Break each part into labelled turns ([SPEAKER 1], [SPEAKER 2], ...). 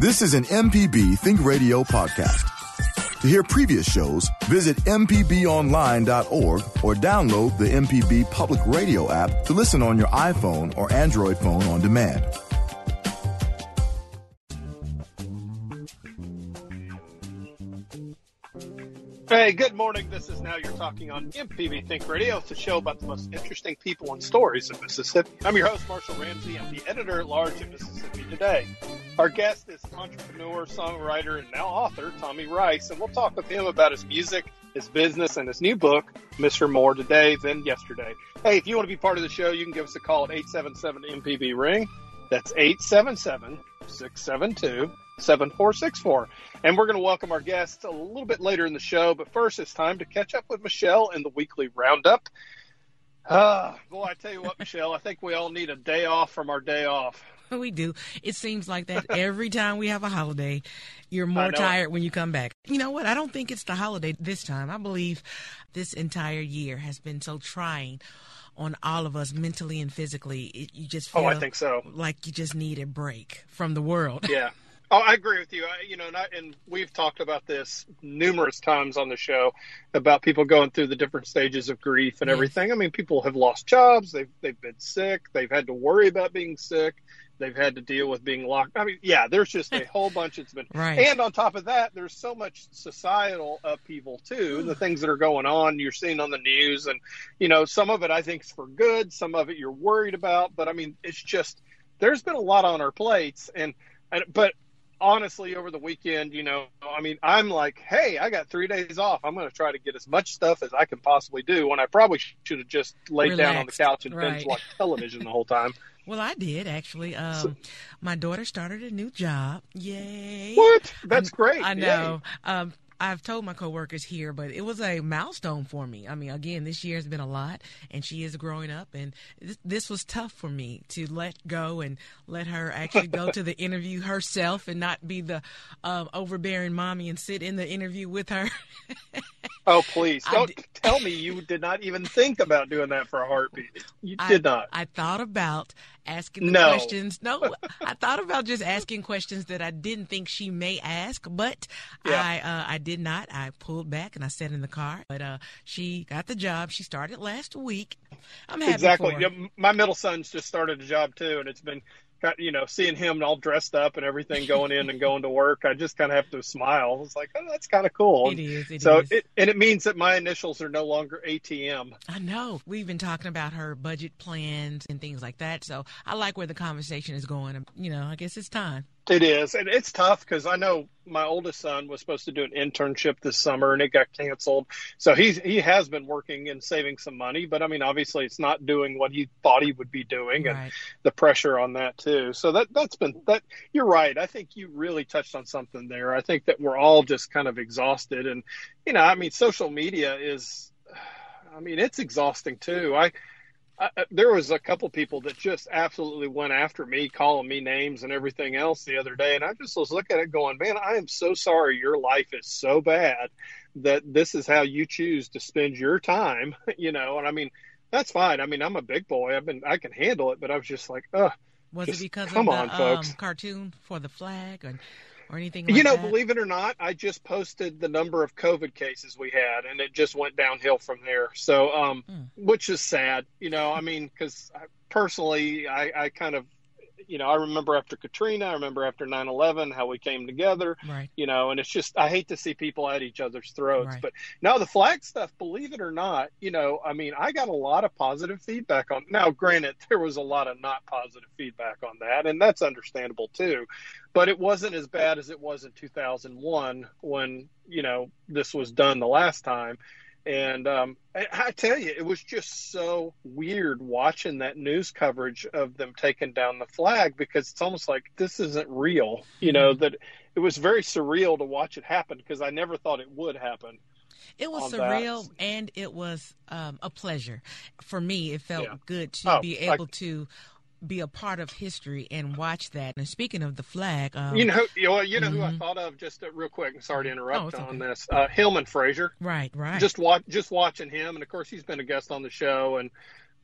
[SPEAKER 1] This is an MPB Think Radio podcast. To hear previous shows, visit MPBOnline.org or download the MPB Public Radio app to listen on your iPhone or Android phone on demand.
[SPEAKER 2] Hey, good morning. This is Now You're Talking on MPB Think Radio. It's a show about the most interesting people and stories in Mississippi. I'm your host, Marshall Ramsey. I'm the editor at large at Mississippi Today. Our guest is entrepreneur, songwriter, and now author Tommy Rice, and we'll talk with him about his music, his business, and his new book, Miss Her More Today Than Yesterday. Hey, if you want to be part of the show, you can give us a call at 877 MPB Ring. That's 877 672 7464. And we're going to welcome our guests a little bit later in the show. But first, it's time to catch up with Michelle in the weekly roundup. Ah, boy, I tell you what, Michelle, I think we all need a day off from our day off.
[SPEAKER 3] We do. It seems like that every time we have a holiday, you're more tired when you come back. You know what? I don't think it's the holiday this time. I believe this entire year has been so trying on all of us mentally and physically. It, you just feel
[SPEAKER 2] oh, I think so.
[SPEAKER 3] like you just need a break from the world.
[SPEAKER 2] Yeah. Oh, I agree with you. I, you know, and, I, and we've talked about this numerous times on the show about people going through the different stages of grief and
[SPEAKER 3] Yes.
[SPEAKER 2] everything. I mean, people have lost jobs. They've they've been sick. They've had to worry about being sick. They've had to deal with being locked. I mean, yeah, there's just a whole bunch. It's been
[SPEAKER 3] Right.
[SPEAKER 2] and on top of that, there's so much societal upheaval too. The things that are going on, you're seeing on the news, and you know, some of it I think is for good. Some of it you're worried about, but I mean, it's just there's been a lot on our plates, and, and but honestly, over the weekend, you know, I mean, I'm like, hey, I got three days off. I'm going to try to get as much stuff as I can possibly do. When I probably should have just laid down on the couch and
[SPEAKER 3] right.
[SPEAKER 2] binge watched television the whole time.
[SPEAKER 3] Well, I did actually. Um, my daughter started a new job. Yay!
[SPEAKER 2] What? That's
[SPEAKER 3] I-
[SPEAKER 2] great.
[SPEAKER 3] I know. Um, I've told my coworkers here, but it was a milestone for me. I mean, again, this year has been a lot, and she is growing up, and this, this was tough for me to let go and let her actually go to the interview herself and not be the um, overbearing mommy and sit in the interview with her.
[SPEAKER 2] Oh, please don't
[SPEAKER 3] did-
[SPEAKER 2] tell me you did not even think about doing that for a heartbeat. You
[SPEAKER 3] I-
[SPEAKER 2] did not.
[SPEAKER 3] I thought about asking the
[SPEAKER 2] No.
[SPEAKER 3] questions. No, I thought about just asking questions that I didn't think she may ask, but
[SPEAKER 2] Yeah.
[SPEAKER 3] I uh, I did not. I pulled back and I sat in the car. But uh, she got the job. She started last week. I'm happy
[SPEAKER 2] exactly.
[SPEAKER 3] for her.
[SPEAKER 2] Yeah, my middle son's just started a job too, and it's been, got- you know, seeing him all dressed up and everything going in and going to work. I just kind of have to smile. It's like, oh, that's kind of cool.
[SPEAKER 3] It is. It
[SPEAKER 2] so
[SPEAKER 3] is.
[SPEAKER 2] it and it means that my initials are no longer ATM.
[SPEAKER 3] I know. We've been talking about her budget plans and things like that. So I like where the conversation is going. You know, I guess it's time.
[SPEAKER 2] It is, and it's tough because I know my oldest son was supposed to do an internship this summer, and it got canceled. So he's he has been working and saving some money, but I mean, obviously, it's not doing what he thought he would be doing, and the pressure on that too. So that that's been that. You're right. I think you really touched on something there. I think that we're all just kind of exhausted, and you know, I mean, social media is, I mean, it's exhausting too. I. I, there was a couple people that just absolutely went after me, calling me names and everything else the other day, and I just was looking at it, going, "Man, I am so sorry. Your life is so bad that this is how you choose to spend your time." You know, and I mean, that's fine. I mean, I'm a big boy. I've been, I can handle it, but I was just like, "Ugh."
[SPEAKER 3] Was
[SPEAKER 2] Just
[SPEAKER 3] it because
[SPEAKER 2] come
[SPEAKER 3] of the
[SPEAKER 2] on, folks.
[SPEAKER 3] Um, cartoon for the flag or, or anything like
[SPEAKER 2] you know,
[SPEAKER 3] that?
[SPEAKER 2] believe it or not, I just posted the number of COVID cases we had, and it just went downhill from there. So, um,
[SPEAKER 3] Hmm.
[SPEAKER 2] which is sad. You know, I mean, because personally, I, I kind of, you know, I remember after Katrina, I remember after 9/11 how we came together.
[SPEAKER 3] Right.
[SPEAKER 2] You know, and it's just I hate to see people at each other's throats.
[SPEAKER 3] Right.
[SPEAKER 2] But now the flag stuff, believe it or not, you know, I mean, I got a lot of positive feedback on. Now, granted, there was a lot of not positive feedback on that, and that's understandable too. But it wasn't as bad as it was in 2001 when you know this was done the last time. And um, I, I tell you, it was just so weird watching that news coverage of them taking down the flag because it's almost like this isn't real. You know that it was very surreal to watch it happen because I never thought it would happen.
[SPEAKER 3] It was
[SPEAKER 2] on that.
[SPEAKER 3] surreal and it was um, a pleasure. For me, it felt
[SPEAKER 2] Yeah.
[SPEAKER 3] good to
[SPEAKER 2] Oh,
[SPEAKER 3] be
[SPEAKER 2] I-
[SPEAKER 3] able to be a part of history and watch that. And speaking of the flag, um,
[SPEAKER 2] You know, you know, you know who I
[SPEAKER 3] Mhm.
[SPEAKER 2] thought of just uh, real quick. and Sorry to
[SPEAKER 3] Oh,
[SPEAKER 2] interrupt
[SPEAKER 3] it's
[SPEAKER 2] on
[SPEAKER 3] okay.
[SPEAKER 2] this. Uh, Hillman Frazier.
[SPEAKER 3] right, right.
[SPEAKER 2] Just watch, just watching him, and of course he's been a guest on the show. And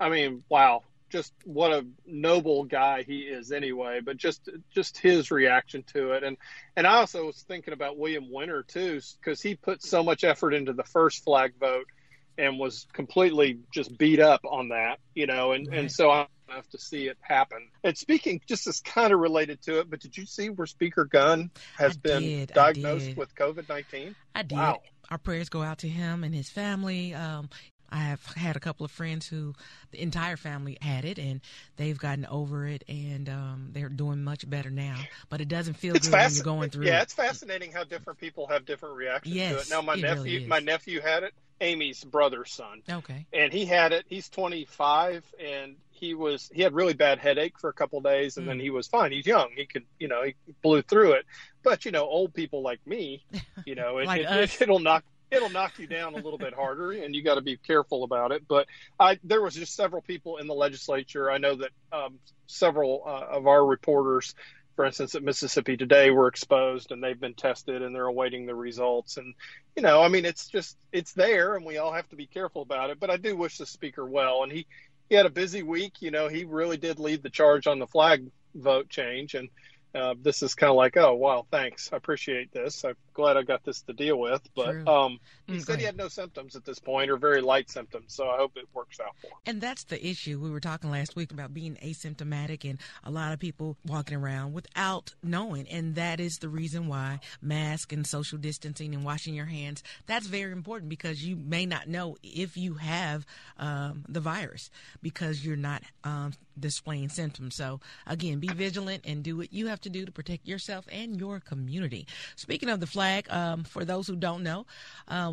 [SPEAKER 2] I mean, wow, just what a noble guy he is anyway, but just just his reaction to it, and and I also was thinking about William Winter too, because he put so much effort into the first flag vote, and was completely just beat up on that, you know, and right. and so I enough to see it happen. And speaking, just as kind of related to it, but did you see where Speaker Gunn has
[SPEAKER 3] I
[SPEAKER 2] been
[SPEAKER 3] did,
[SPEAKER 2] diagnosed with COVID nineteen?
[SPEAKER 3] I did.
[SPEAKER 2] Wow.
[SPEAKER 3] Our prayers go out to him and his family. Um, I have had a couple of friends who the entire family had it and they've gotten over it and um, they're doing much better now. But it doesn't feel
[SPEAKER 2] it's
[SPEAKER 3] good when you're going through.
[SPEAKER 2] Yeah,
[SPEAKER 3] it.
[SPEAKER 2] it's fascinating how different people have different reactions
[SPEAKER 3] yes,
[SPEAKER 2] to it. Now my
[SPEAKER 3] it
[SPEAKER 2] nephew,
[SPEAKER 3] really
[SPEAKER 2] my nephew had it. Amy's brother's son.
[SPEAKER 3] Okay.
[SPEAKER 2] And he had it. He's 25 and he was he had really bad headache for a couple days and mm. then he was fine. He's young. He could, you know, he blew through it. But, you know, old people like me, you know, it,
[SPEAKER 3] like
[SPEAKER 2] it,
[SPEAKER 3] us.
[SPEAKER 2] it, will knock it'll knock you down a little bit harder and you got to be careful about it but i there was just several people in the legislature i know that um, several uh, of our reporters for instance at mississippi today were exposed and they've been tested and they're awaiting the results. And you know i mean it's just it's there and we all have to be careful about it but i do wish the speaker well. And he he had a busy week. You know he really did lead the charge on the flag vote change. And uh, this is kind of like, oh wow, thanks, I appreciate this. I'm glad I got this to deal with. But um, he
[SPEAKER 3] Mm,
[SPEAKER 2] said he had no symptoms at this point, or very light symptoms. So I hope it works out for him.
[SPEAKER 3] And that's the issue. We were talking last week about being asymptomatic and a lot of people walking around without knowing. And that is the reason why mask and social distancing and washing your hands, that's very important because you may not know if you have um, the virus because you're not um, displaying symptoms. So again, be vigilant and do what you have to do to protect yourself and your community. Speaking of the flag, um, for those who don't know,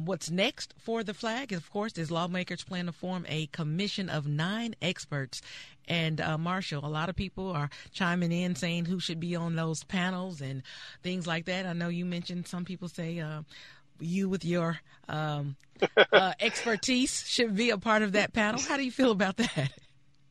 [SPEAKER 3] um, what's next for the flag, of course, is lawmakers plan to form a commission of nine experts. And uh, Marshall, a lot of people are chiming in saying who should be on those panels and things like that. I know you mentioned some people say uh, you with your um, uh, expertise should be a part of that panel. How do you feel about that?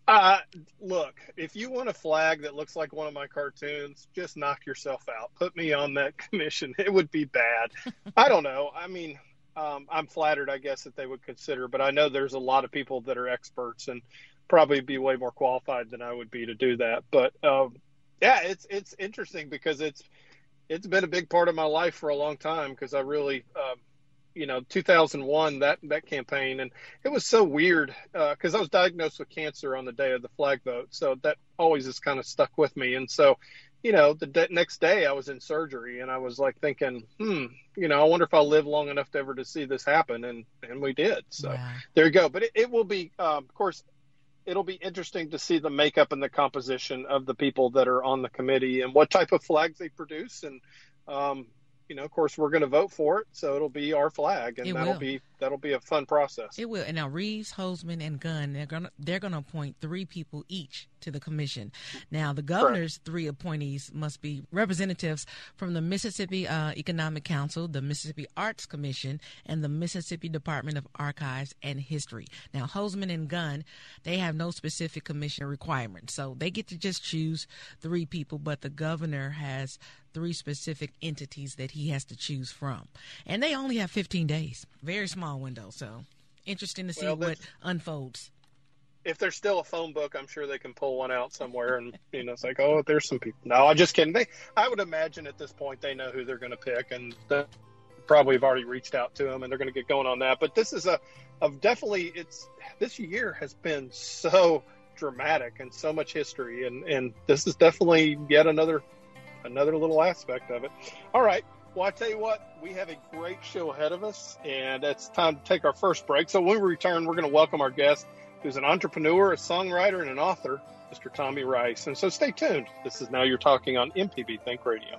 [SPEAKER 2] Uh, look, if you want a flag that looks like one of my cartoons, just knock yourself out. Put me on that commission. It would be bad. I don't know. I mean, um, I'm flattered, I guess, that they would consider, but I know there's a lot of people that are experts and probably be way more qualified than I would be to do that. But um, yeah, it's it's interesting because it's it's been a big part of my life for a long time because I really. Um, you know 2001 that that campaign and it was so weird because uh, I was diagnosed with cancer on the day of the flag vote so that always has kind of stuck with me and so you know the de- next day I was in surgery and I was like thinking hmm you know I wonder if I'll live long enough to ever to see this happen and and we did so
[SPEAKER 3] Wow.
[SPEAKER 2] there you go but it, it will be um, of course it'll be interesting to see the makeup and the composition of the people that are on the committee and what type of flags they produce and um, you know, of course, we're going to vote for it, so it'll be our flag, and
[SPEAKER 3] It
[SPEAKER 2] that'll
[SPEAKER 3] will.
[SPEAKER 2] be that'll be a fun process.
[SPEAKER 3] It will. And now Reeves, Hosemann, and Gunn, they're gonna they're gonna appoint three people each to the commission. Now the governor's three appointees must be representatives from the Mississippi uh, Economic Council, the Mississippi Arts Commission, and the Mississippi Department of Archives and History. Now Hosemann and Gunn, they have no specific commission requirements, so they get to just choose three people. But the governor has three specific entities that he has to choose from, and they only have 15 days. Very small window, so interesting to see
[SPEAKER 2] Well,
[SPEAKER 3] what unfolds.
[SPEAKER 2] If there's still a phone book, I'm sure they can pull one out somewhere, and you know, it's like, oh, there's some people. No, I'm just kidding. They, I would imagine at this point they know who they're going to pick, and probably have already reached out to them, and they're going to get going on that. But this is a, of definitely, it's this year has been so dramatic and so much history, and and this is definitely yet another another little aspect of it. All right. Well, I tell you what, we have a great show ahead of us, and it's time to take our first break. So when we return, we're going to welcome our guest, who's an entrepreneur, a songwriter, and an author, Mr. Tommy Rice. And so stay tuned. This is Now You're Talking on MPB Think Radio.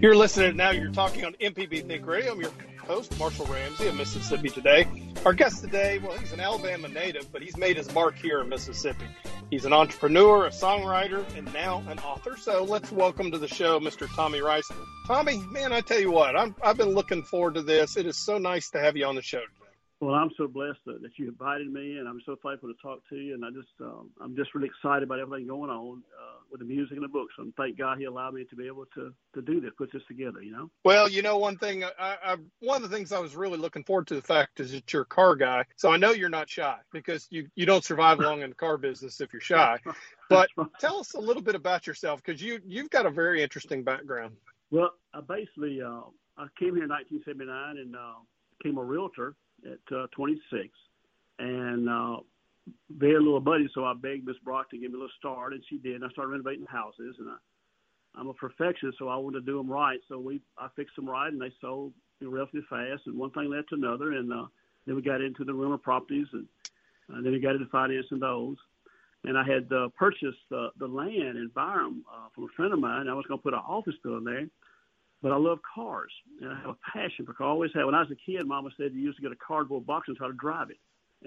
[SPEAKER 2] You're listening now. You're talking on MPB Think Radio. I'm your host, Marshall Ramsey of Mississippi Today. Our guest today, well, he's an Alabama native, but he's made his mark here in Mississippi. He's an entrepreneur, a songwriter, and now an author. So let's welcome to the show Mr. Tommy Rice. Tommy, man, I tell you what, i have been looking forward to this. It is so nice to have you on the show.
[SPEAKER 4] Well, I'm so blessed that, that you invited me, and I'm so thankful to talk to you. And I just, um, I'm just really excited about everything going on uh, with the music and the books. And thank God He allowed me to be able to to do this, put this together. You know.
[SPEAKER 2] Well, you know, one thing, I, I, one of the things I was really looking forward to the fact is that you're a car guy, so I know you're not shy because you you don't survive long in the car business if you're shy. But tell us a little bit about yourself because you you've got a very interesting background.
[SPEAKER 4] Well, I basically uh, I came here in 1979 and uh, became a realtor at uh, 26, and uh, very little money, so I begged Miss Brock to give me a little start, and she did. And I started renovating houses, and I, I'm a perfectionist, so I wanted to do them right. So we I fixed them right, and they sold relatively fast, and one thing led to another, and uh, then we got into the rental properties, and uh, then we got into financing those. And I had uh, purchased uh, the land in Byram uh, from a friend of mine. I was going to put an office building there, but I love cars, and I have a passion for cars. I always have. When I was a kid, Mama said you used to get a cardboard box and try to drive it,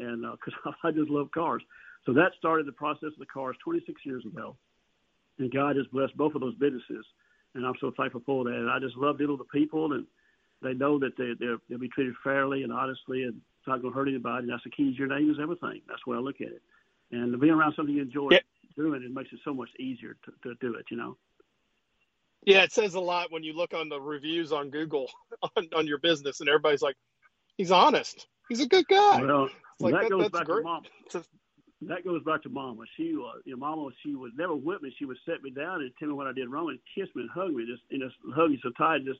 [SPEAKER 4] and because uh, I just love cars. So that started the process of the cars 26 years ago, and God has blessed both of those businesses, and I'm so thankful for that. And I just love dealing with the people, and they know that they they're, they'll be treated fairly and honestly, and it's not going to hurt anybody. And that's the key. Your name is everything. That's the way I look at it. And being around something you enjoy doing, it makes it so much easier to, to do it. You know.
[SPEAKER 2] Yeah, it says a lot when you look on the reviews on Google on, on your business, and everybody's like, "He's honest. He's a good guy."
[SPEAKER 4] Well, like, that, that goes back great. to mom. that goes back to Mama. She was, you know, Mama. She would never whip me. She would set me down and tell me what I did wrong, and kiss me and hug me, just you know, hug you so tight, just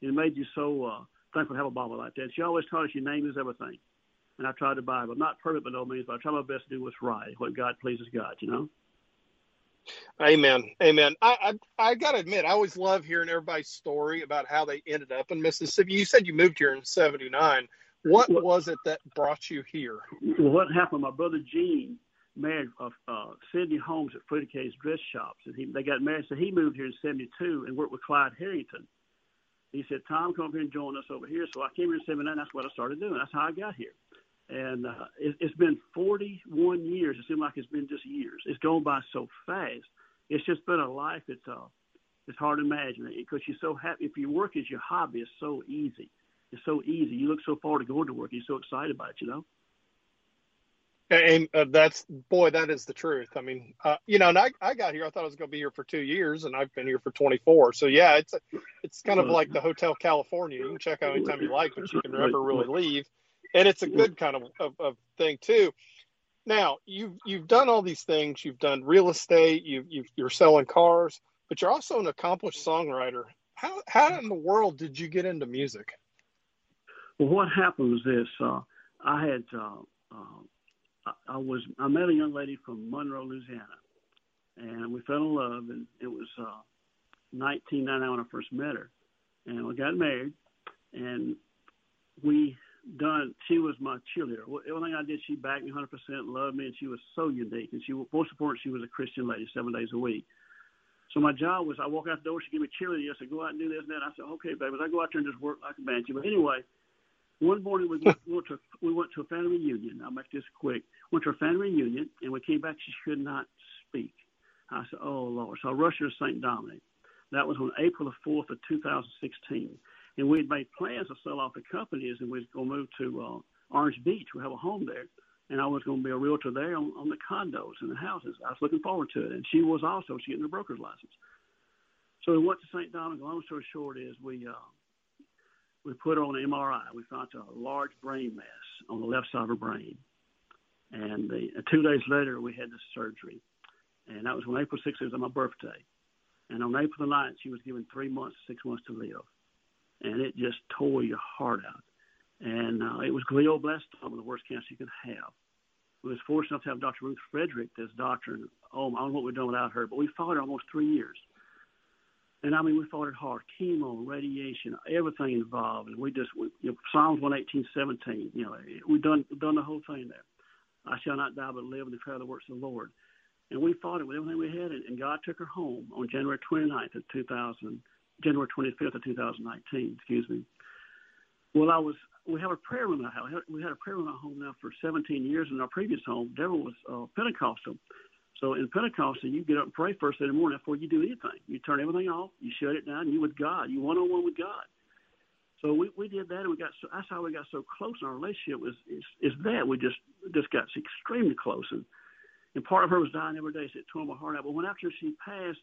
[SPEAKER 4] it made you so uh, thankful to have a mama like that. She always taught us your name is everything, and I tried to buy, but not perfect by no means, but I try my best to do what's right, what God pleases God, you know.
[SPEAKER 2] Amen. Amen. I, I, I got to admit, I always love hearing everybody's story about how they ended up in Mississippi. You said you moved here in '79. What well, was it that brought you here?
[SPEAKER 4] What happened? My brother Gene married uh, uh, Sidney Holmes at Freddie K's dress shops, and he, they got married. So he moved here in '72 and worked with Clyde Harrington. He said, "Tom, come up here and join us over here." So I came here in '79. That's what I started doing. That's how I got here and uh, it, it's been 41 years. It seems like it's been just years. It's gone by so fast. It's just been a life. It's uh, it's hard to imagine it because you're so happy. If your work is your hobby, it's so easy. It's so easy. You look so forward to going to work. You're so excited about it. You know.
[SPEAKER 2] And uh, that's boy, that is the truth. I mean, uh, you know, and I, I got here. I thought I was going to be here for two years, and I've been here for 24. So yeah, it's it's kind of like the Hotel California. You can check out anytime you like, but you can never really leave and it's a good kind of, of, of thing too. Now you've you've done all these things. You've done real estate. You you you're selling cars, but you're also an accomplished songwriter. How how in the world did you get into music?
[SPEAKER 4] Well, what happened was this: uh, I had uh, uh, I, I was I met a young lady from Monroe, Louisiana, and we fell in love, and it was uh, 1999 when I first met her, and we got married, and we done. She was my cheerleader. Everything I did, she backed me 100%, loved me, and she was so unique. And she, most important, she was a Christian lady, seven days a week. So my job was, I walk out the door, she gave me cheerleader. I said, go out and do this and that. I said, okay, baby. I go out there and just work like a banshee. But anyway, one morning we went to we went to a family reunion. I'll make this quick. Went to a family reunion, and we came back. She could not speak. I said, "Oh Lord!" So I rushed her to St. Dominic. That was on April the fourth of 2016 and we'd made plans to sell off the companies, and we was going to move to uh, Orange Beach. We have a home there, and I was going to be a realtor there on, on the condos and the houses. I was looking forward to it, and she was also she getting a broker's license. So we went to St. Dominic. Long story short is we uh, we put her on an MRI. We found a large brain mass on the left side of her brain, and the, uh, two days later we had the surgery, and that was on April 6th. It was on my birthday, and on April the 9th she was given three months, six months to live, and it just tore your heart out. And uh, it was glioblastoma, the worst cancer you could have. We was fortunate enough to have Dr. Ruth Frederick as doctor. And, oh, I don't know what we'd done without her, but we fought her almost three years. And I mean, we fought it hard. Chemo, radiation, everything involved. And we just, we, you know, Psalms 118, 17, you know, we done done the whole thing there. I shall not die but live and declare the works of the Lord. And we fought it with everything we had, and God took her home on January 29th of 2000, January 25th of 2019, excuse me. Well, I was, we have a prayer room in our house. We had a prayer room in our home now for 17 years. In our previous home, Deborah was uh, Pentecostal. So in Pentecostal, you get up and pray first thing in the morning before you do anything. You turn everything off, you shut it down, you with God, you one on one with God. So we we did that, and we got so that's how we got so close in our relationship. Was is, is that we just just got extremely close, and and part of her was dying every day, so it tore my heart out. But when after she passed,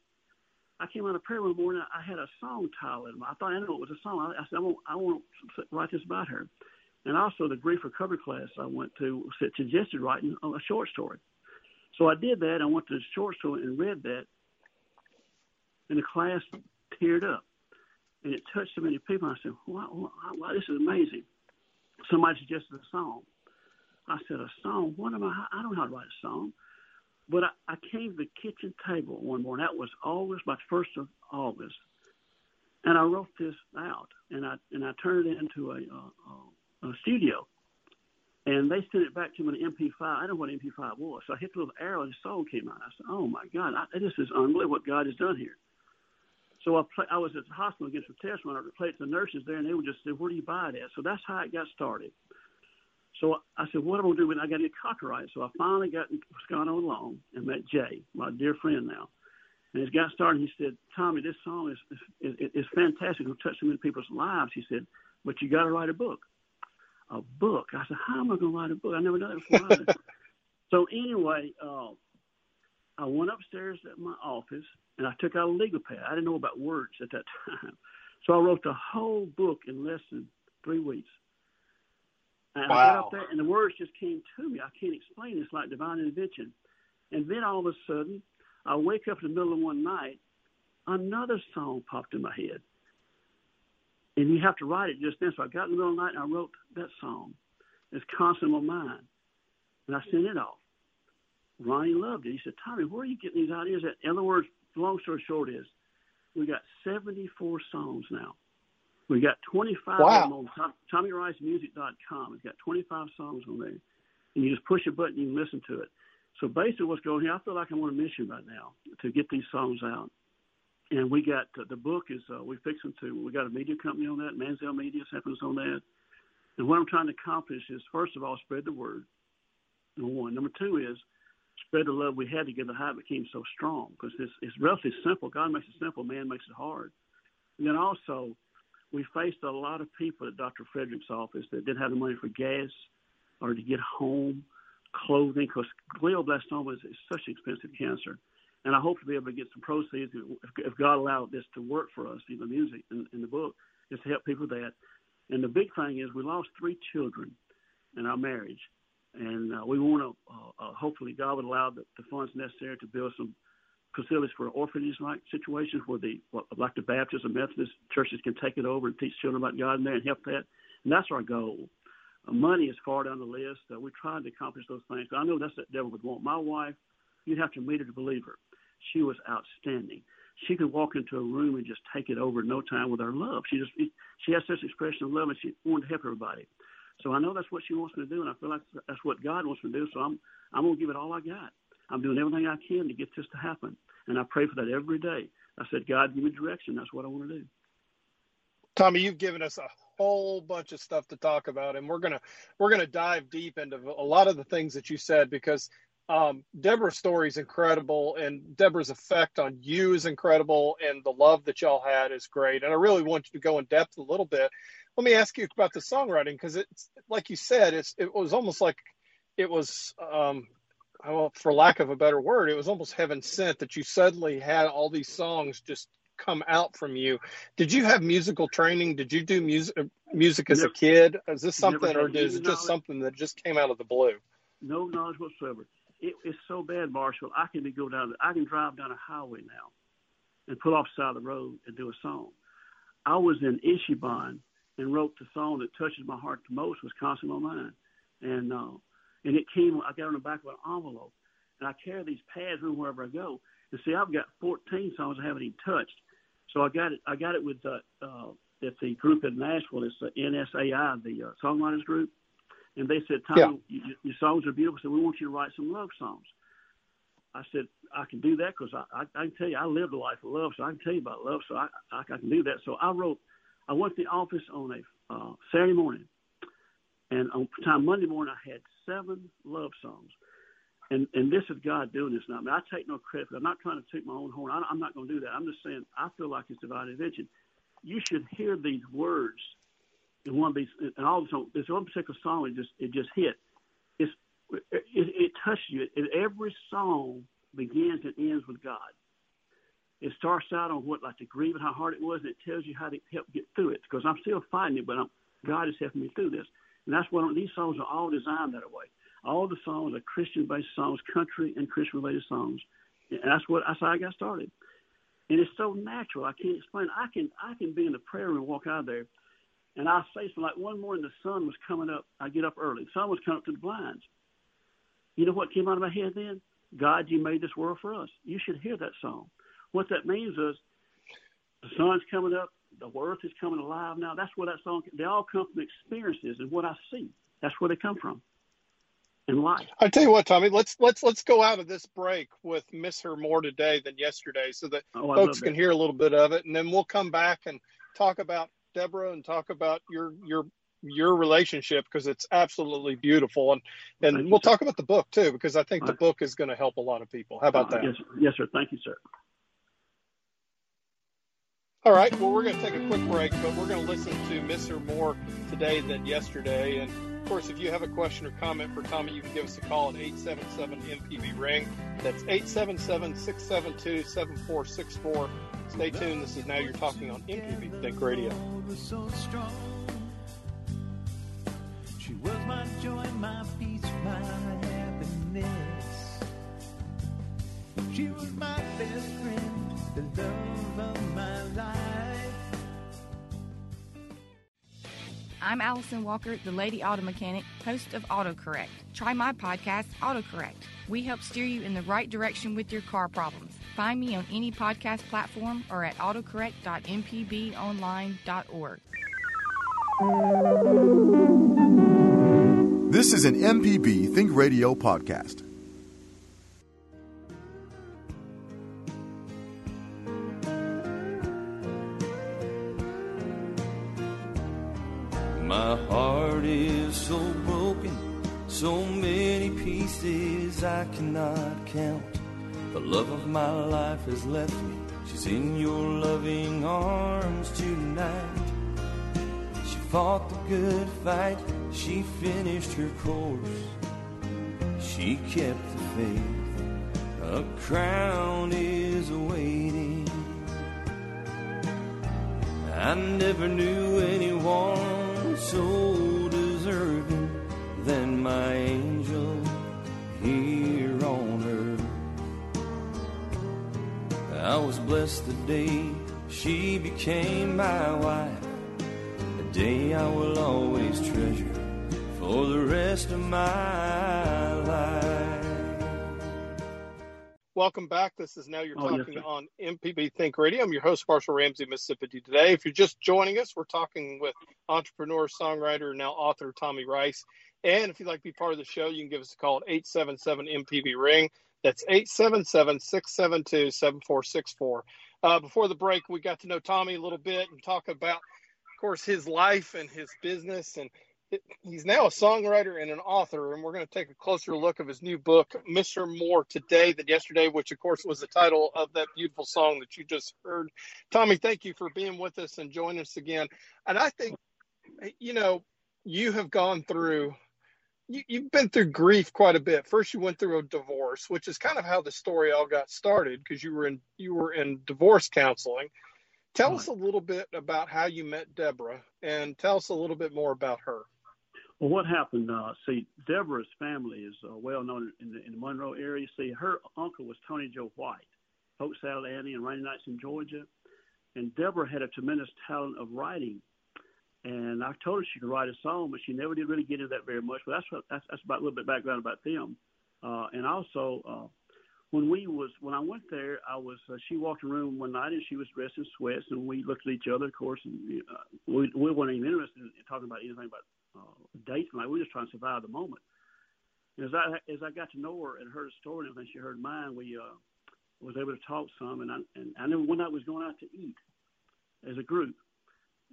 [SPEAKER 4] I came out of prayer one morning. I had a song title in my. I thought I knew it was a song. I, I said I want I want to write this about her, and also the grief recovery class I went to suggested writing a short story. So I did that. I went to the short story and read that, and the class teared up, and it touched so many people. I said, "Wow, wow, this is amazing!" Somebody suggested a song. I said, "A song? What am I? I don't know how to write a song." But I, I came to the kitchen table one morning. That was August, about first of August, and I wrote this out, and I and I turned it into a, a, a studio. And they sent it back to me in MP5. I don't know what MP5 was. So I hit the little arrow and the song came out. I said, oh my God, I, this is unbelievable what God has done here. So I, play, I was at the hospital against some tests when I played to the nurses there, and they would just say, where do you buy it at? So that's how it got started. So I said, what am I going to do when I got get copyright? So I finally got in Scott along and met Jay, my dear friend now. And as got started, he said, Tommy, this song is, is, is, is fantastic. It'll touch so many people's lives. He said, but you got to write a book a book. I said, how am I going to write a book? I never done it before. so anyway, uh, I went upstairs at my office and I took out a legal pad. I didn't know about words at that time. So I wrote the whole book in less than three weeks. And wow. I got up there and the words just came to me. I can't explain it. It's like divine invention. And then all of a sudden, I wake up in the middle of one night, another song popped in my head and you have to write it just then. So I got in the middle of the night and I wrote that song. It's constant in my mind, and I sent it off. Ronnie loved it. He said, "Tommy, where are you getting these ideas?" At? In other words, long story short is, we got 74 songs now. We got 25
[SPEAKER 2] wow.
[SPEAKER 4] on TommyRiceMusic.com. It's got 25 songs on there, and you just push a button, and you can listen to it. So basically, what's going here, I feel like I'm on a mission right now to get these songs out and we got uh, the book is uh, we fixing to we got a media company on that Manziel Media us on that. And what I'm trying to accomplish is first of all spread the word. Number one. Number two is spread the love we had together. How it became so strong because it's it's relatively simple. God makes it simple. Man makes it hard. And then also we faced a lot of people at Dr. Frederick's office that didn't have the money for gas or to get home, clothing, because glioblastoma is, is such expensive cancer and I hope to be able to get some proceeds if, if God allowed this to work for us, in the music in, in the book, just to help people with that. And the big thing is we lost three children in our marriage, and uh, we want to uh, uh, hopefully God would allow the, the funds necessary to build some facilities for orphanage like situations where the like the Baptist and Methodist churches can take it over and teach children about God in there and help that. And that's our goal. Uh, money is far down the list. Uh, we're trying to accomplish those things. I know that's what the devil would want. My wife, you'd have to meet her to believe her. She was outstanding. She could walk into a room and just take it over in no time with her love. She just she has such expression of love, and she wanted to help everybody. So I know that's what she wants me to do, and I feel like that's what God wants me to do. So I'm I'm gonna give it all I got. I'm doing everything I can to get this to happen, and I pray for that every day. I said, God, give me direction. That's what I want to do.
[SPEAKER 2] Tommy, you've given us a whole bunch of stuff to talk about, and we're gonna we're gonna dive deep into a lot of the things that you said because um, Deborah's story is incredible, and Deborah's effect on you is incredible, and the love that y'all had is great. And I really want you to go in depth a little bit. Let me ask you about the songwriting because it's like you said, it's it was almost like it was, um, well, for lack of a better word, it was almost heaven sent that you suddenly had all these songs just come out from you. Did you have musical training? Did you do music music as
[SPEAKER 4] Never,
[SPEAKER 2] a kid? Is this something, or is it just something that just came out of the blue?
[SPEAKER 4] no knowledge whatsoever. It, it's so bad, Marshall. I can go down. I can drive down a highway now, and pull off the side of the road and do a song. I was in Ishibon and wrote the song that touches my heart the most was "Constant on Mine," and uh, and it came. I got on the back of an envelope, and I carry these pads with wherever I go. And see, I've got 14 songs I haven't even touched. So I got it. I got it with uh, uh, at the group in Nashville. It's the NSAI, the uh, songwriters group, and they said, "Tom,
[SPEAKER 2] Yeah.
[SPEAKER 4] you, your songs are beautiful. So we want you to write some love songs." I said, "I can do that because I, I, I can tell you I lived a life of love, so I can tell you about love. So I, I, I can do that." So I wrote. I went to the office on a uh, Saturday morning, and on time Monday morning I had seven love songs. And and this is God doing this now. I, mean, I take no credit. I'm not trying to toot my own horn. I, I'm not going to do that. I'm just saying I feel like it's divine intervention. You should hear these words in one of these, and all the songs. There's one particular song it just it just hit. It's it, it touches you. It, every song begins and ends with God. It starts out on what like the grief and how hard it was, and it tells you how to help get through it. Because I'm still fighting it, but I'm, God is helping me through this. And that's what these songs are all designed that way. All the songs are Christian-based songs, country and Christian-related songs, and that's what that's how I got started. And it's so natural. I can't explain. I can I can be in the prayer room and walk out there, and I say something like one morning the sun was coming up. I get up early. The sun was coming up to the blinds. You know what came out of my head then? God, you made this world for us. You should hear that song. What that means is the sun's coming up, the earth is coming alive now. That's where that song. They all come from experiences and what I see. That's where they come from in life.
[SPEAKER 2] I tell you what, Tommy, let's let's let's go out of this break with "Miss Her" more today than yesterday, so that
[SPEAKER 4] Oh,
[SPEAKER 2] folks can hear a little bit of it, and then we'll come back and talk about Deborah and talk about your your your relationship because it's absolutely beautiful, and and
[SPEAKER 4] you,
[SPEAKER 2] we'll talk about the book too because I think the book is going to help a lot of people. How about
[SPEAKER 4] Uh,
[SPEAKER 2] that?
[SPEAKER 4] Yes, yes, sir. Thank you, sir.
[SPEAKER 2] All right. Well, we're going to take a quick break, but we're going to listen to Her more today than yesterday. And of course, if you have a question or comment for Tommy, you can give us a call at 877 MPB Ring. That's 877 672 7464. Stay tuned. This is Now You're Talking on MPB Think Radio.
[SPEAKER 5] She was my joy, my peace, my happiness. She was my best friend, the love of
[SPEAKER 6] I'm Allison Walker, the Lady Auto Mechanic, host of AutoCorrect. Try my podcast, AutoCorrect. We help steer you in the right direction with your car problems. Find me on any podcast platform or at autocorrect.mpbonline.org.
[SPEAKER 1] This is an MPB Think Radio podcast.
[SPEAKER 5] My heart is so broken, so many pieces I cannot count. The love of my life has left me. She's in your loving arms tonight. She fought the good fight, she finished her course. She kept the faith, a crown is awaiting. I never knew anyone was the day she became my wife, a day I will always treasure for the rest of my life.
[SPEAKER 2] Welcome back. This is Now You're
[SPEAKER 4] Oh,
[SPEAKER 2] Talking
[SPEAKER 4] sir.
[SPEAKER 2] on MPB Think Radio. I'm your host, Marshall Ramsey, Mississippi today. If you're just joining us, we're talking with entrepreneur, songwriter, and now author Tommy Rice. And if you'd like to be part of the show, you can give us a call at 877 MPB Ring. That's 877 672 7464. Uh, Before the break, we got to know Tommy a little bit and talk about, of course, his life and his business. And it, he's now a songwriter and an author. And we're going to take a closer look of his new book, Miss Her More Today Than Yesterday, which, of course, was the title of that beautiful song that you just heard. Tommy, thank you for being with us and joining us again. And I think, you know, you have gone through you, you've been through grief quite a bit. First, you went through a divorce, which is kind of how the story all got started because you were in you were in divorce counseling. Tell us a little bit about how you met Deborah, and tell us a little bit more about her.
[SPEAKER 4] Well, what happened? Uh, see, Deborah's family is uh, well known in the, in the Monroe area. See, her uncle was Tony Joe White, Polk Salad Annie and Rainy Nights in Georgia. And Deborah had a tremendous talent of writing. And I told her she could write a song, but she never did really get into that very much. But that's what, that's, that's about a little bit background about them. Uh, and also, uh, when we was when I went there, I was uh, she walked in the room one night and she was dressed in sweats, and we looked at each other, of course, and uh, we we weren't even interested in talking about anything about uh, dates. Like we were just trying to survive the moment. And as I as I got to know her and heard her story and everything, she heard mine. We uh, was able to talk some, and I and I knew one night was going out to eat as a group,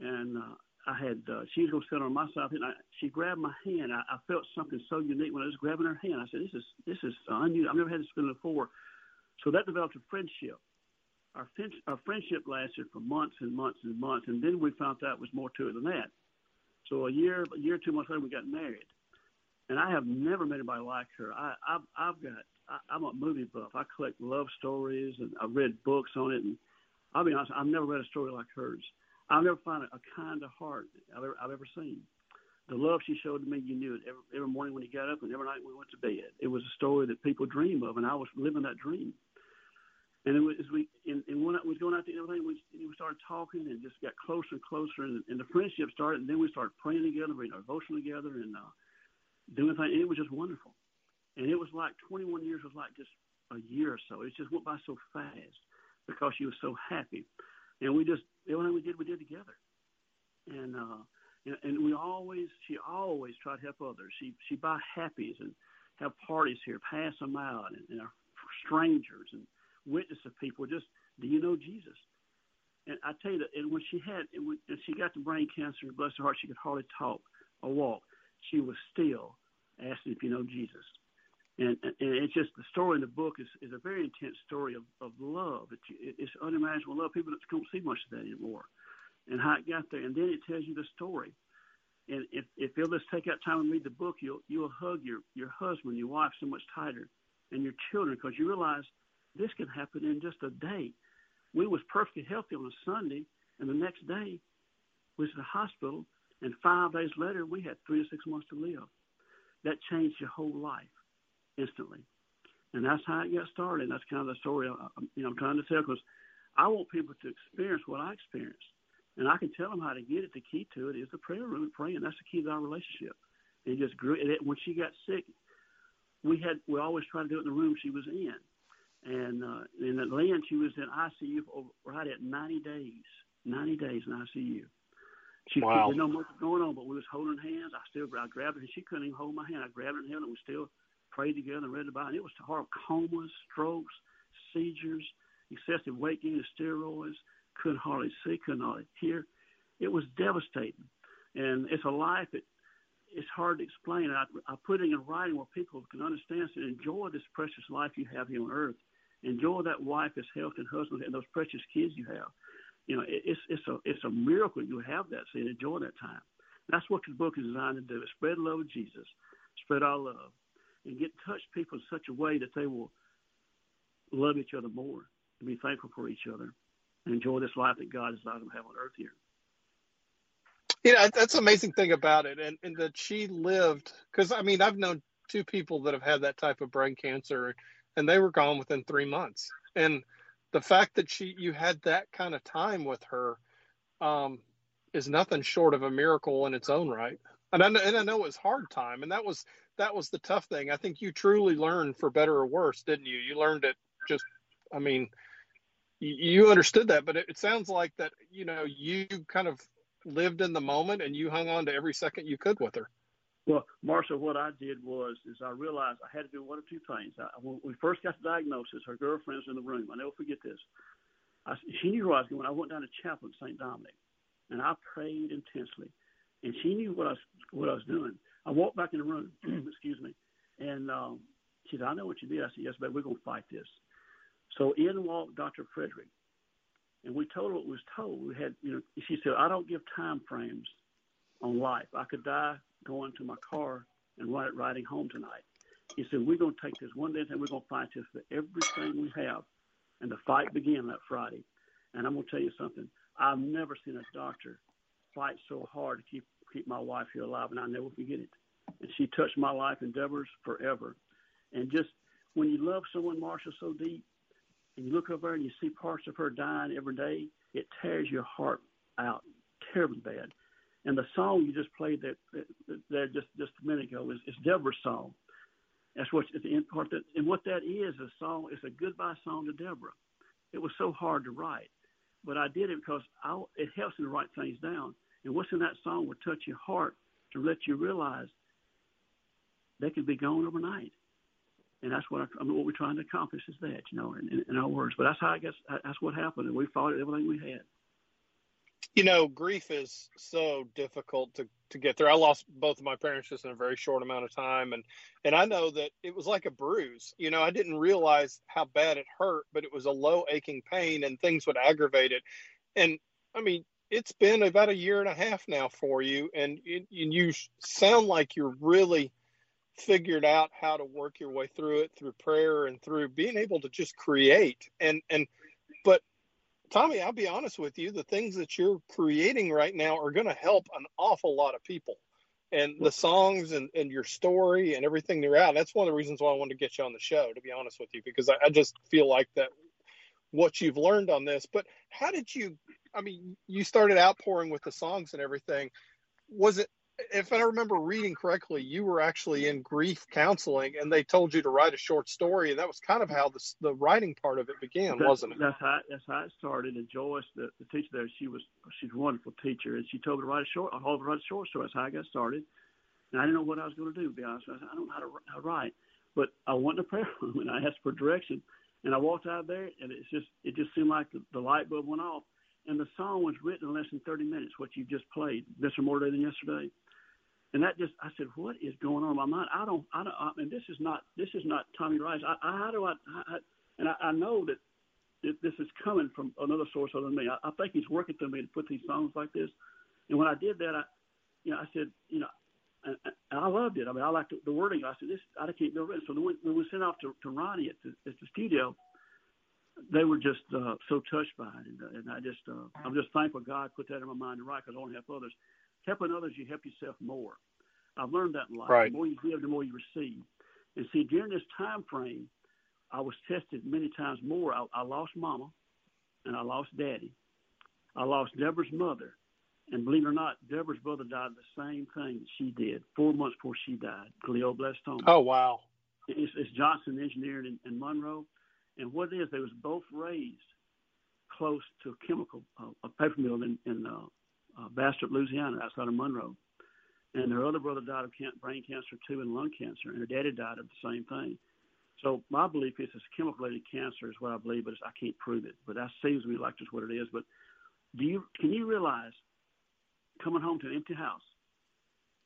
[SPEAKER 4] and uh, I had uh, she was going to sit on my side, and I, she grabbed my hand. I, I felt something so unique when I was grabbing her hand. I said, "This is this is unusual. I've never had this feeling before." So that developed a friendship. Our, our friendship lasted for months and months and months, and then we found out was more to it than that. So a year, a year, two months later, we got married, and I have never met anybody like her. I, I've, I've got, I, I'm a movie buff. I collect love stories, and I've read books on it. And I'll be honest, I've never read a story like hers. I've never found a, a kinder heart I've ever, I've ever seen. The love she showed to me, you knew it every, every morning when you got up, and every night when we went to bed. It was a story that people dream of, and I was living that dream. And it was, as we and, and when I was going out to everything, we, we started talking and just got closer and closer, and, and the friendship started. And then we started praying together, reading our devotion together, and uh, doing things. And it was just wonderful. And it was like 21 years was like just a year or so. It just went by so fast because she was so happy, and we just everything we did, we did together. And uh, and we always, she always tried to help others. She she buy happies and have parties here, pass them out, and, and our strangers and witness of people. Just, do you know Jesus? And I tell you that, and when she had, and when and she got the brain cancer, bless her heart, she could hardly talk or walk. She was still asking if you know Jesus. And, and it's just the story in the book is, is a very intense story of, of love. It's, it's unimaginable love. People don't see much of that anymore, and how it got there. And then it tells you the story. And if, if you'll just take that time and read the book, you'll you'll hug your your husband, your wife, so much tighter, and your children, because you realize this can happen in just a day. We was perfectly healthy on a Sunday, and the next day was in the hospital, and five days later we had three to six months to live. That changed your whole life instantly, and that's how it got started. And that's kind of the story I, you know I'm trying to tell because I want people to experience what I experienced, and I can tell them how to get it. The key to it is the prayer room and praying. That's the key to our relationship. And it just grew. And it, when she got sick, we had we always tried to do it in the room she was in and uh, in Atlanta, she was in ICU for right at 90 days. 90 days in ICU. She
[SPEAKER 2] wow.
[SPEAKER 4] didn't know what was going on, but we was holding hands. I still I grabbed her, and she couldn't even hold my hand. I grabbed her in hand, and we still prayed together and read about it. It was horrible comas, strokes, seizures, excessive weight gain, steroids. Couldn't hardly see, couldn't hardly hear. It was devastating, and it's a life that it's hard to explain. I, I put it in writing where people can understand and enjoy this precious life you have here on earth enjoy that wife as health and husband and those precious kids you have. You know, it's it's a it's a miracle you have that. So enjoy that time. That's what the book is designed to do: is spread love of Jesus, spread our love, and get touch people in such a way that they will love each other more, and be thankful for each other, and enjoy this life that God has allowed them to have on earth here.
[SPEAKER 2] Yeah, that's the amazing thing about it, and and that she lived because I mean I've known two people that have had that type of brain cancer and they were gone within three months. And the fact that she you had that kind of time with her um, is nothing short of a miracle in its own right. And I, and I know it was hard time, and that was that was the tough thing. I think you truly learned for better or worse, didn't you? You learned it just, I mean, you, understood that, but it, sounds like that you know you kind of lived in the moment and you hung on to every second you could with her.
[SPEAKER 4] Well, Marshall, what I did was is I realized I had to do one of two things. I, when we first got the diagnosis, her girlfriend was in the room. I never forget this. I, she knew where I was going. I went down to chapel at St. Dominic, and I prayed intensely, and she knew what I was what I was doing. I walked back in the room, excuse me, and um, she said, "I know what you did." I said, "Yes, but we're going to fight this." So in walked Dr. Frederick, and we told her what was told. We had, you know, she said, "I don't give time frames on life. I could die going to my car and ride, riding home tonight. He said, we're going to take this one day and we're going to fight this for everything we have. And the fight began that Friday. And I'm going to tell you something. I've never seen a doctor fight so hard to keep keep my wife here alive, and I'll never forget it. And she touched my life endeavors forever. And just when you love someone, Marshall, so deep, and you look over and you see parts of her dying every day, it tears your heart out terribly bad. And the song you just played that there just just a minute ago is, is Deborah's song. That's what it's the part that, and what that is a song. It's a goodbye song to Deborah. It was so hard to write, but I did it because I, it helps me to write things down. And what's in that song will touch your heart to let you realize they could be gone overnight. And that's what I, I mean, what we're trying to accomplish is that, you know, in, in our words. But that's how I guess that's what happened, and we fought everything we had.
[SPEAKER 2] You know, grief is so difficult to to get through. I lost both of my parents just in a very short amount of time, and and I know that it was like a bruise. You know, I didn't realize how bad it hurt, but it was a low aching pain, and things would aggravate it. And I mean, it's been about a year and a half now for you, and, and you sound like you're really figured out how to work your way through it through prayer and through being able to just create. And and but Tommy, I'll be honest with you, the things that you're creating right now are going to help an awful lot of people. And the songs and, and your story and everything they're out. That's one of the reasons why I wanted to get you on the show, to be honest with you, because I, I just feel like that what you've learned on this. But how did you I mean, you started outpouring with the songs and everything. Was it, if I remember reading correctly, you were actually in grief counseling, and they told you to write a short story, and that was kind of how the the writing part of it began,
[SPEAKER 4] that's,
[SPEAKER 2] wasn't it?
[SPEAKER 4] That's how that's how it started. And Joyce, the, the teacher there, she was she's a wonderful teacher, and she told me to write a short. I told her to write a short story. That's how I got started. And I didn't know what I was going to do. To be honest, I, said, I don't know how to, how to write, but I went to prayer room and I asked for direction. And I walked out there, and it's just it just seemed like the, the light bulb went off and the song was written in less than 30 minutes, what you just played, Miss Her More Day Than Yesterday. And that just, I said, what is going on in my mind? I don't, I don't, I, and this is not, this is not Tommy Rice. I, I how do I, I and I, I know that this is coming from another source other than me. I, I think he's working through me to put these songs like this. And when I did that, I, you know, I said, you know, and, I loved it. I mean, I liked the, wording. I said, this, I can't do it. So when, when we sent off to, to Ronnie at the, at the studio, they were just uh, so touched by it, and, uh, and I just uh, I'm just thankful God put that in my mind to write because I want to help others. Helping others, you help yourself more. I've learned that in life.
[SPEAKER 2] Right.
[SPEAKER 4] The more you give, the more you receive. And see, during this time frame, I was tested many times more. I, I lost Mama, and I lost Daddy. I lost Deborah's mother, and believe it or not, Deborah's brother died the same thing that she did four months before she died. glioblastoma.
[SPEAKER 2] Oh wow!
[SPEAKER 4] It's, it's Johnson Engineering in, in Monroe and what it is, they was both raised close to a chemical, uh, a paper mill in, in uh, uh, Bastrop, Louisiana, outside of Monroe. And their other brother died of can- brain cancer too and lung cancer, and her daddy died of the same thing. So my belief is it's chemical-related cancer is what I believe, but I can't prove it. But that seems to me like just what it is. But do you can you realize coming home to an empty house,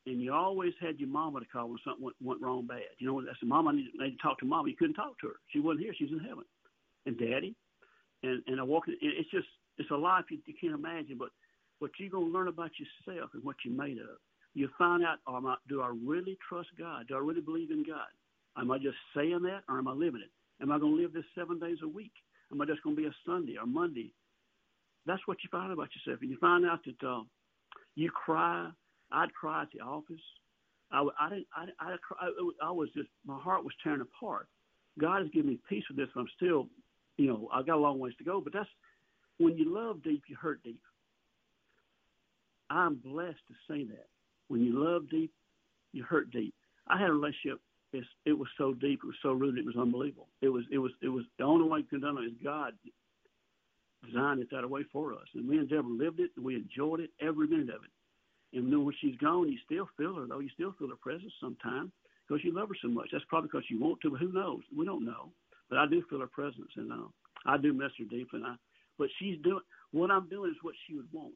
[SPEAKER 4] and you always had your mama to call when something went, went wrong bad. You know, said, Mama, I need, I need to talk to Mama. You couldn't talk to her. She wasn't here. She's in heaven. And Daddy. And, and I walk in, it's just, it's a life you, you can't imagine, but what you're to learn about yourself and what you're made of. You find out, am I, do I really trust God? Do I really believe in God? Am I just saying that or am I living it? Am I going to live this seven days a week? Am I just going to be a Sunday or Monday? That's what you find about yourself. And you find out that uh, you cry I'd cry at the office. I, I didn't. I, I, I, was just. My heart was tearing apart. God has given me peace with this. I'm still, you know, I've got a long ways to go. But that's when you love deep, you hurt deep. I'm blessed to say that. When you love deep, you hurt deep. I had a relationship. It's, it was so deep. It was so rooted. It was unbelievable. It was. It was. It was the only way you have done it is God designed it that way for us. And me and Deborah lived it. And we enjoyed it every minute of it. And then when she's gone, you still feel her, though. You still feel her presence sometimes because you love her so much. That's probably because you want to, but who knows? We don't know. But I do feel her presence, and uh, I do miss her deeply. And I, but she's doing what I'm doing is what she would want.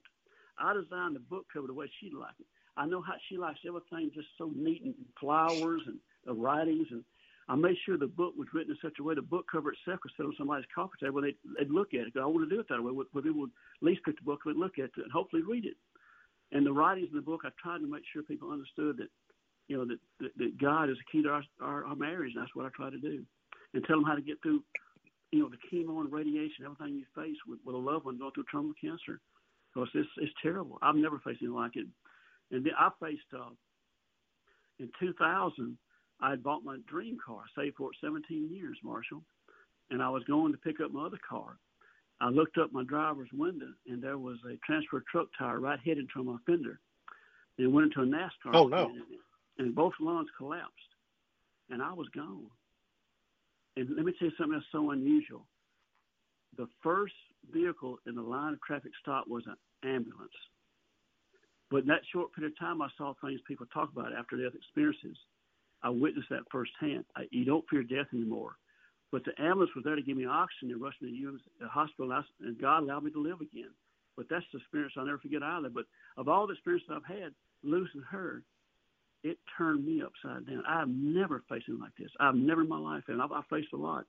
[SPEAKER 4] I designed the book cover the way she'd like it. I know how she likes everything just so neat and flowers and the writings, and I made sure the book was written in such a way the book cover itself could sit on somebody's coffee table and they'd, they'd look at it. Cause I want to do it that way, where people would at least pick the book and look at it and hopefully read it. And the writings in the book, I tried to make sure people understood that you know, that, that, that God is the key to our, our, our marriage. And that's what I try to do. And tell them how to get through, you know, the chemo and radiation, everything you face with, with a loved one going through terminal cancer. Because it's, it's terrible. I've never faced anything like it. And then I faced, uh, in 2000, I had bought my dream car, saved for it 17 years, Marshall. And I was going to pick up my other car. I looked up my driver's window, and there was a transfer truck tire right hit into my fender. And it went into a NASCAR.
[SPEAKER 2] Oh, no.
[SPEAKER 4] And, and both lawns collapsed, and I was gone. And let me tell you something that's so unusual. The first vehicle in the line of traffic stop was an ambulance. But in that short period of time, I saw things people talk about after death experiences. I witnessed that firsthand. I, you don't fear death anymore. But the ambulance was there to give me oxygen and rushed me to the uh, hospital, and, I, and God allowed me to live again. But that's the experience I'll never forget either. But of all the experiences I've had, losing her, it turned me upside down. I've never faced anything like this. I've never in my life, and I've, I've faced a lot.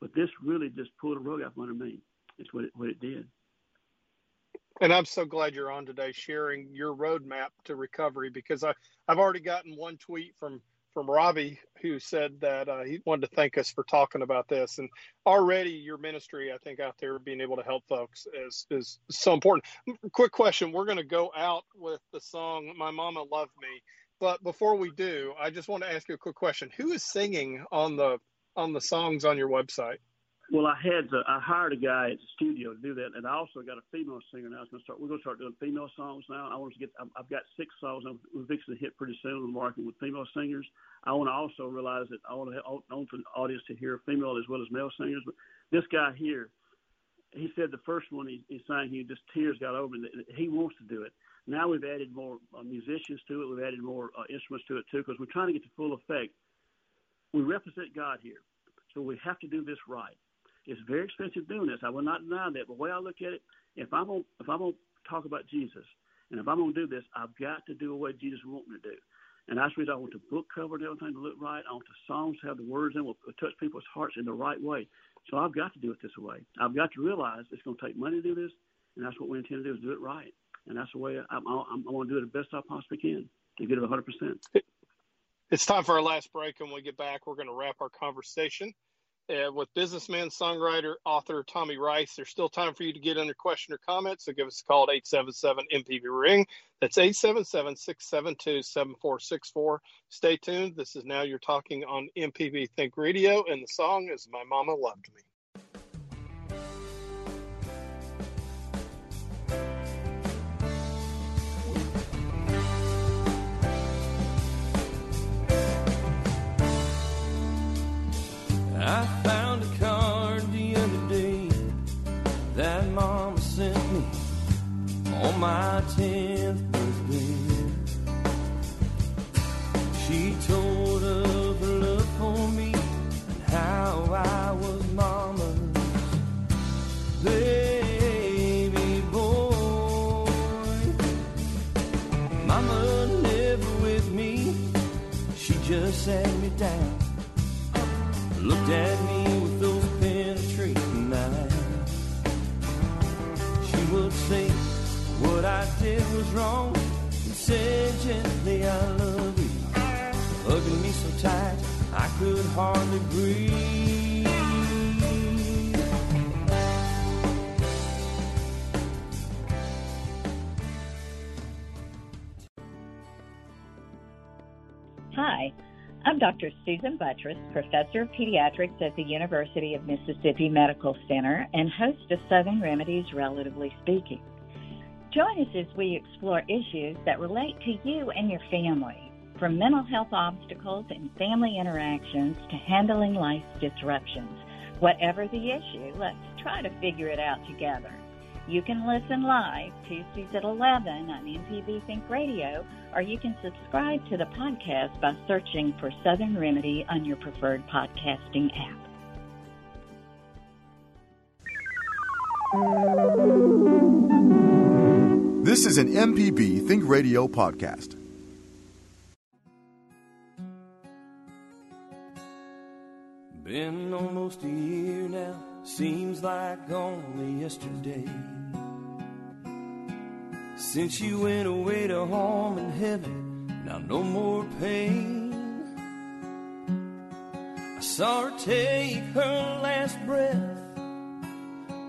[SPEAKER 4] But this really just pulled a rug out from under me. It's what it, what it did.
[SPEAKER 2] And I'm so glad you're on today sharing your roadmap to recovery because I, I've already gotten one tweet from from Robbie who said that uh, he wanted to thank us for talking about this. And already your ministry, I think, out there being able to help folks is is so important. Quick question: We're going to go out with the song "My Mama Loved Me," but before we do, I just want to ask you a quick question: Who is singing on the on the songs on your website?
[SPEAKER 4] Well, I had to, I hired a guy at the studio to do that, and I also got a female singer now. To start. We're going to start doing female songs now. I want to get. I've got six songs. I'm fixing to hit pretty soon. We're working with female singers. I want to also realize that I want to I want the audience to hear female as well as male singers. But this guy here, he said the first one he, he sang, he just tears got over. Him. He wants to do it. Now we've added more uh, musicians to it. We've added more uh, instruments to it too, because we're trying to get the full effect. We represent God here, so we have to do this right it's very expensive doing this. I will not deny that. But the way I look at it, if I'm gonna if I'm gonna talk about Jesus, and if I'm gonna do this, I've got to do what Jesus wants me to do. And that's the reason I want the book cover and everything to look right. I want the songs to have the words in will touch people's hearts in the right way. So I've got to do it this way. I've got to realize it's going to take money to do this, and that's what we intend to do is do it right. And that's the way I'm, I'm, I'm going to do it the best I possibly can to get it 100%.
[SPEAKER 2] It's time for our last break. and When we get back, we're going to wrap our conversation uh, with businessman, songwriter, author Tommy Rice. There's still time for you to get in question or comment, so give us a call at 877 MPB Ring. That's 877 672 7464. Stay tuned. This is Now You're Talking on MPB Think Radio, and the song is My Mama Loved Me.
[SPEAKER 5] Found a card the other day that Mama sent me on my 10th birthday. She told of her love for me and how I was Mama's baby boy. Mama never with me, she just sat me down looked at what I did was wrong and said gently, I love you. Hugging me so tight, I could hardly breathe.
[SPEAKER 7] Hi. I'm Dr. Susan Buttross, Professor of Pediatrics at the University of Mississippi Medical Center and host of Southern Remedies Relatively Speaking. Join us as we explore issues that relate to you and your family, from mental health obstacles and family interactions to handling life disruptions. Whatever the issue, let's try to figure it out together. You can listen live Tuesdays at 11 on MPB Think Radio, or you can subscribe to the podcast by searching for Southern Remedy on your preferred podcasting app.
[SPEAKER 1] This is an MPB Think Radio podcast.
[SPEAKER 5] Been almost a year now, seems like only yesterday. Since you went away to home in heaven, now no more pain. I saw her take her last breath,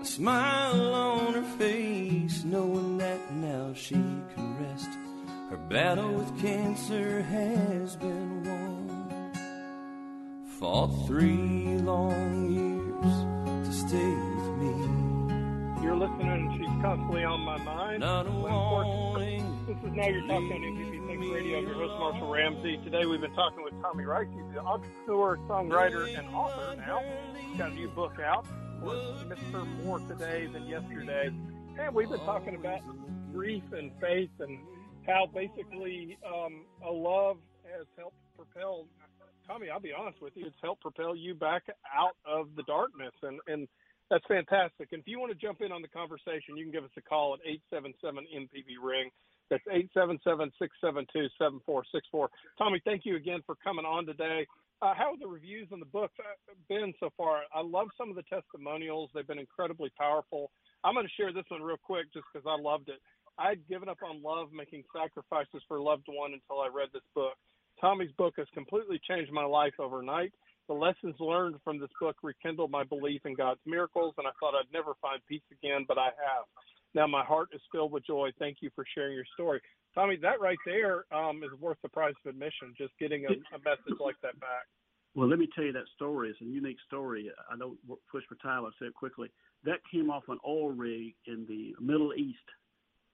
[SPEAKER 5] smile on her face, knowing that now she can rest. Her battle with cancer has been won. Fought three long years to stay with me.
[SPEAKER 2] You're listening, and she's constantly on my mind.
[SPEAKER 5] Not.
[SPEAKER 2] This is Now You're Talking on MPB Think Radio. I'm your host, Marshall Ramsey. Today we've been talking with Tommy Rice. He's an entrepreneur, songwriter, and author now. He's got a new book out. Miss Her More Today Than Yesterday. And we've been talking about grief and faith and how basically um, a love has helped propel Tommy, I'll be honest with you, it's helped propel you back out of the darkness and, and that's fantastic. And if you want to jump in on the conversation, you can give us a call at 877 MPB Ring. That's 877-672-7464. Tommy, thank you again for coming on today. Uh, how have the reviews on the book been so far? I love some of the testimonials. They've been incredibly powerful. I'm going to share this one real quick just because I loved it. I had given up on love, making sacrifices for loved one until I read this book. Tommy's book has completely changed my life overnight. The lessons learned from this book rekindled my belief in God's miracles, and I thought I'd never find peace again, but I have. Now my heart is filled with joy. Thank you for sharing your story. Tommy, that right there um, is worth the price of admission, just getting a, a message like that back.
[SPEAKER 4] Well, let me tell you that story. It's a unique story. I don't push for time. I'll say it quickly. That came off an oil rig in the Middle East,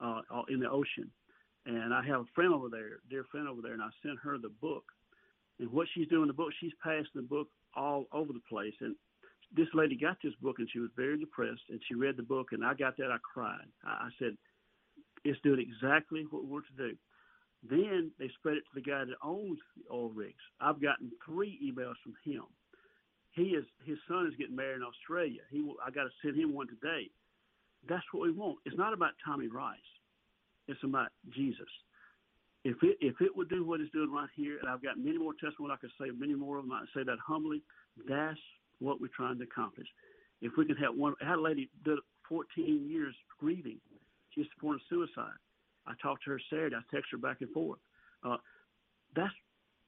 [SPEAKER 4] uh, in the ocean. And I have a friend over there, dear friend over there, and I sent her the book. And what she's doing in the book, she's passing the book all over the place. And this lady got this book and she was very depressed and she read the book and I got that I cried. I, I said, it's doing exactly what we're to do. Then they spread it to the guy that owns the oil rigs. I've gotten three emails from him. He is his son is getting married in Australia. He I got to send him one today. That's what we want. It's not about Tommy Rice. It's about Jesus. If it if it would do what it's doing right here, and I've got many more testimonies I could say, many more of them. I say that humbly. That's what we're trying to accomplish. If we can help one, I had a lady did 14 years grieving. She's supporting suicide. I talked to her Saturday. I texted her back and forth. Uh, that's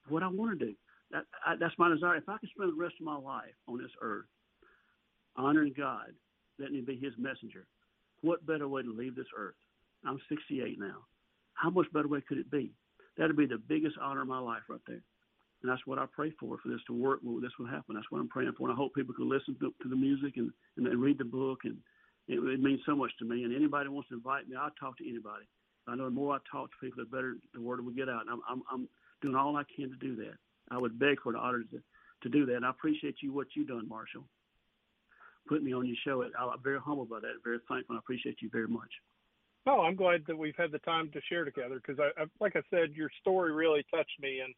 [SPEAKER 4] what I want to do. That, I, that's my desire. If I can spend the rest of my life on this earth honoring God, letting Him be His messenger, what better way to leave this earth? I'm 68 now. How much better way could it be? That'd be the biggest honor of my life right there. And that's what I pray for, for this to work, well, this will happen. That's what I'm praying for. And I hope people can listen to, to the music and, and, and read the book. And it, it means so much to me. And anybody wants to invite me, I'll talk to anybody. I know the more I talk to people, the better the word will get out. And I'm, I'm, I'm doing all I can to do that. I would beg for the honor to, to do that. And I appreciate you, what you've done, Marshall. Put me on your show. I'm very humble by that, very thankful. I appreciate you very much.
[SPEAKER 2] No, I'm glad that we've had the time to share together because, I, I, like I said, your story really touched me, and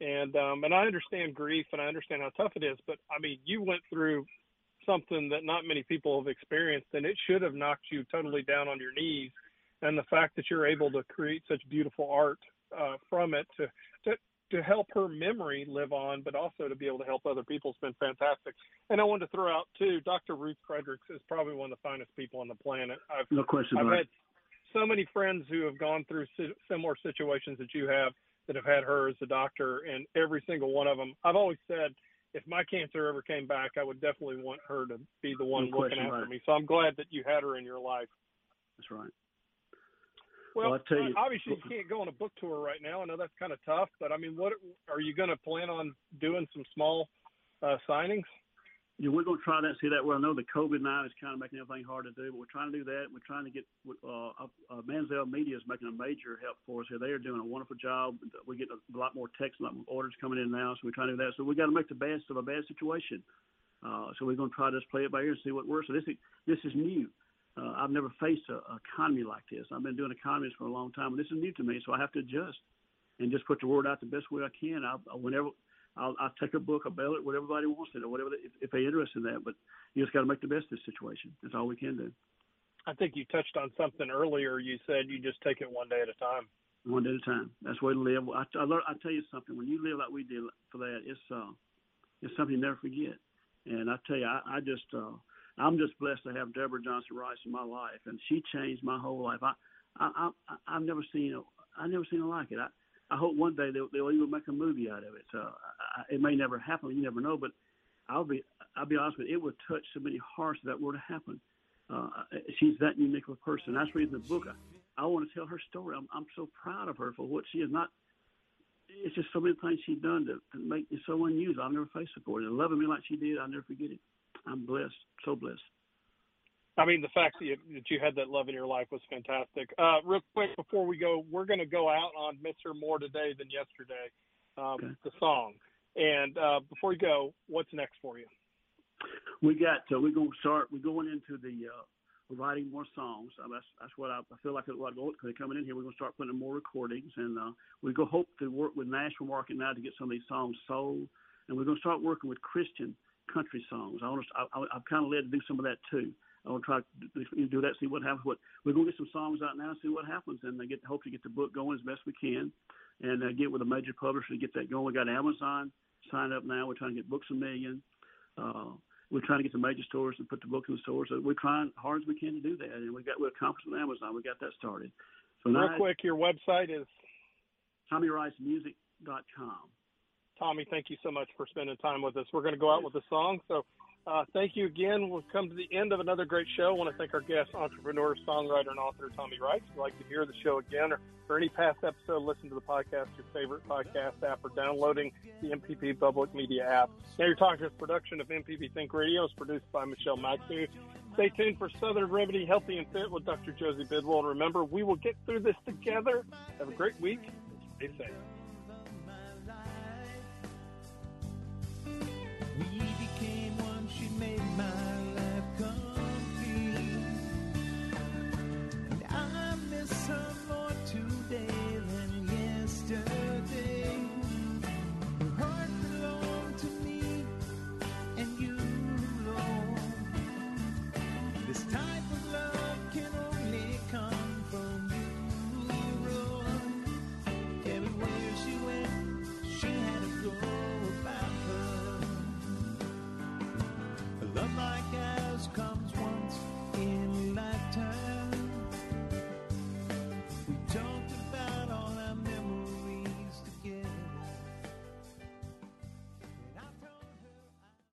[SPEAKER 2] and um, and I understand grief and I understand how tough it is, but I mean, you went through something that not many people have experienced, and it should have knocked you totally down on your knees. And the fact that you're able to create such beautiful art uh, from it to, to to help her memory live on, but also to be able to help other people has been fantastic. And I wanted to throw out too, Dr. Ruth Fredericks is probably one of the finest people on the planet. I've,
[SPEAKER 4] no question.
[SPEAKER 2] I've had so many friends who have gone through similar situations that you have that have had her as a doctor, and every single one of them, I've always said, if my cancer ever came back, I would definitely want her to be the one
[SPEAKER 4] no
[SPEAKER 2] looking
[SPEAKER 4] question,
[SPEAKER 2] after
[SPEAKER 4] right.
[SPEAKER 2] me. So I'm glad that you had her in your life.
[SPEAKER 4] That's right.
[SPEAKER 2] Well,
[SPEAKER 4] Well, you-
[SPEAKER 2] obviously you can't go on a book tour right now. I know that's kind of tough, but I mean, what are you going to plan on doing? Some small uh, signings?
[SPEAKER 4] Yeah, we're going to try that. See that? Well, I know the COVID nine is kind of making everything hard to do, but we're trying to do that. We're trying to get uh, uh, Manziel Media is making a major help for us here. They are doing a wonderful job. We get a lot more texts, a lot more orders coming in now, so we're trying to do that. So we got to make the best of a bad situation. Uh, so we're going to try to just play it by ear and see what works. So this is this is new. Uh, I've never faced a, a economy like this. I've been doing economies for a long time, and this is new to me. So I have to adjust and just put the word out the best way I can. I whenever I'll, I'll take a book, I'll bail it, what everybody wants it, or whatever, they, if, if they're interested in that. But you just got to make the best of the situation. That's all we can do.
[SPEAKER 2] I think you touched on something earlier. You said you just take it one day at a time.
[SPEAKER 4] One day at a time. That's the way to live. I, I, I tell you something. When you live like we did for that, it's uh, it's something you never forget. And I tell you, I, I just uh, I'm just blessed to have Deborah Johnson Rice in my life, and she changed my whole life. I, I, I I've never seen a, I've never seen her like it. I, I hope one day they'll, they'll even make a movie out of it. So I, it may never happen. You never know. But I'll be I'll be honest with you. It would touch so many hearts if that were to happen. Uh, she's that unique of a person. That's reason the book. I, I want to tell her story. I'm I'm so proud of her for what she is not. It's just so many things she's done to, to make me so unusual. I'll never face her for. And loving me like she did, I'll never forget it. I'm blessed, so blessed.
[SPEAKER 2] I mean, the fact that you, that you had that love in your life was fantastic. Uh, real quick before we go, we're going to go out on "Miss Her More Today Than Yesterday," um, okay. the song. And uh, before we go, what's next for you?
[SPEAKER 4] We got. Uh, we're going to start. We're going into the uh, writing more songs. Uh, that's that's what I, I feel like. What they're coming in here, we're going to start putting more recordings, and uh, we go hope to work with National Market now to get some of these songs sold, and we're going to start working with Christian country songs. I to. I, I, I'm kind of led to do some of that too. I want to try to do that, see what happens. What we're going to get some songs out now, and see what happens, and I get hope to get the book going as best we can, and uh, get with a major publisher to get that going. We got Amazon signed up now. We're trying to get Books a Million. Uh, we're trying to get the major stores to put the book in the stores. So we're trying hard as we can to do that, and we got we're accomplished with Amazon. We got that started.
[SPEAKER 2] So real quick, your website is
[SPEAKER 4] TommyRiceMusic.com.
[SPEAKER 2] Tommy, thank you so much for spending time with us. We're going to go out with a song, so uh, thank you again. We've come to the end of another great show. I want to thank our guest, entrepreneur, songwriter, and author, Tommy Wright. If you'd like to hear the show again or, for any past episode, listen to the podcast, your favorite podcast app, or downloading the MPB Public Media app. Now You're Talking is production of MPB Think Radio. is produced by Michelle Maxey. Stay tuned for Southern Remedy Healthy and Fit with Dr. Josie Bidwell. And remember, we will get through this together. Have a great week. Stay safe.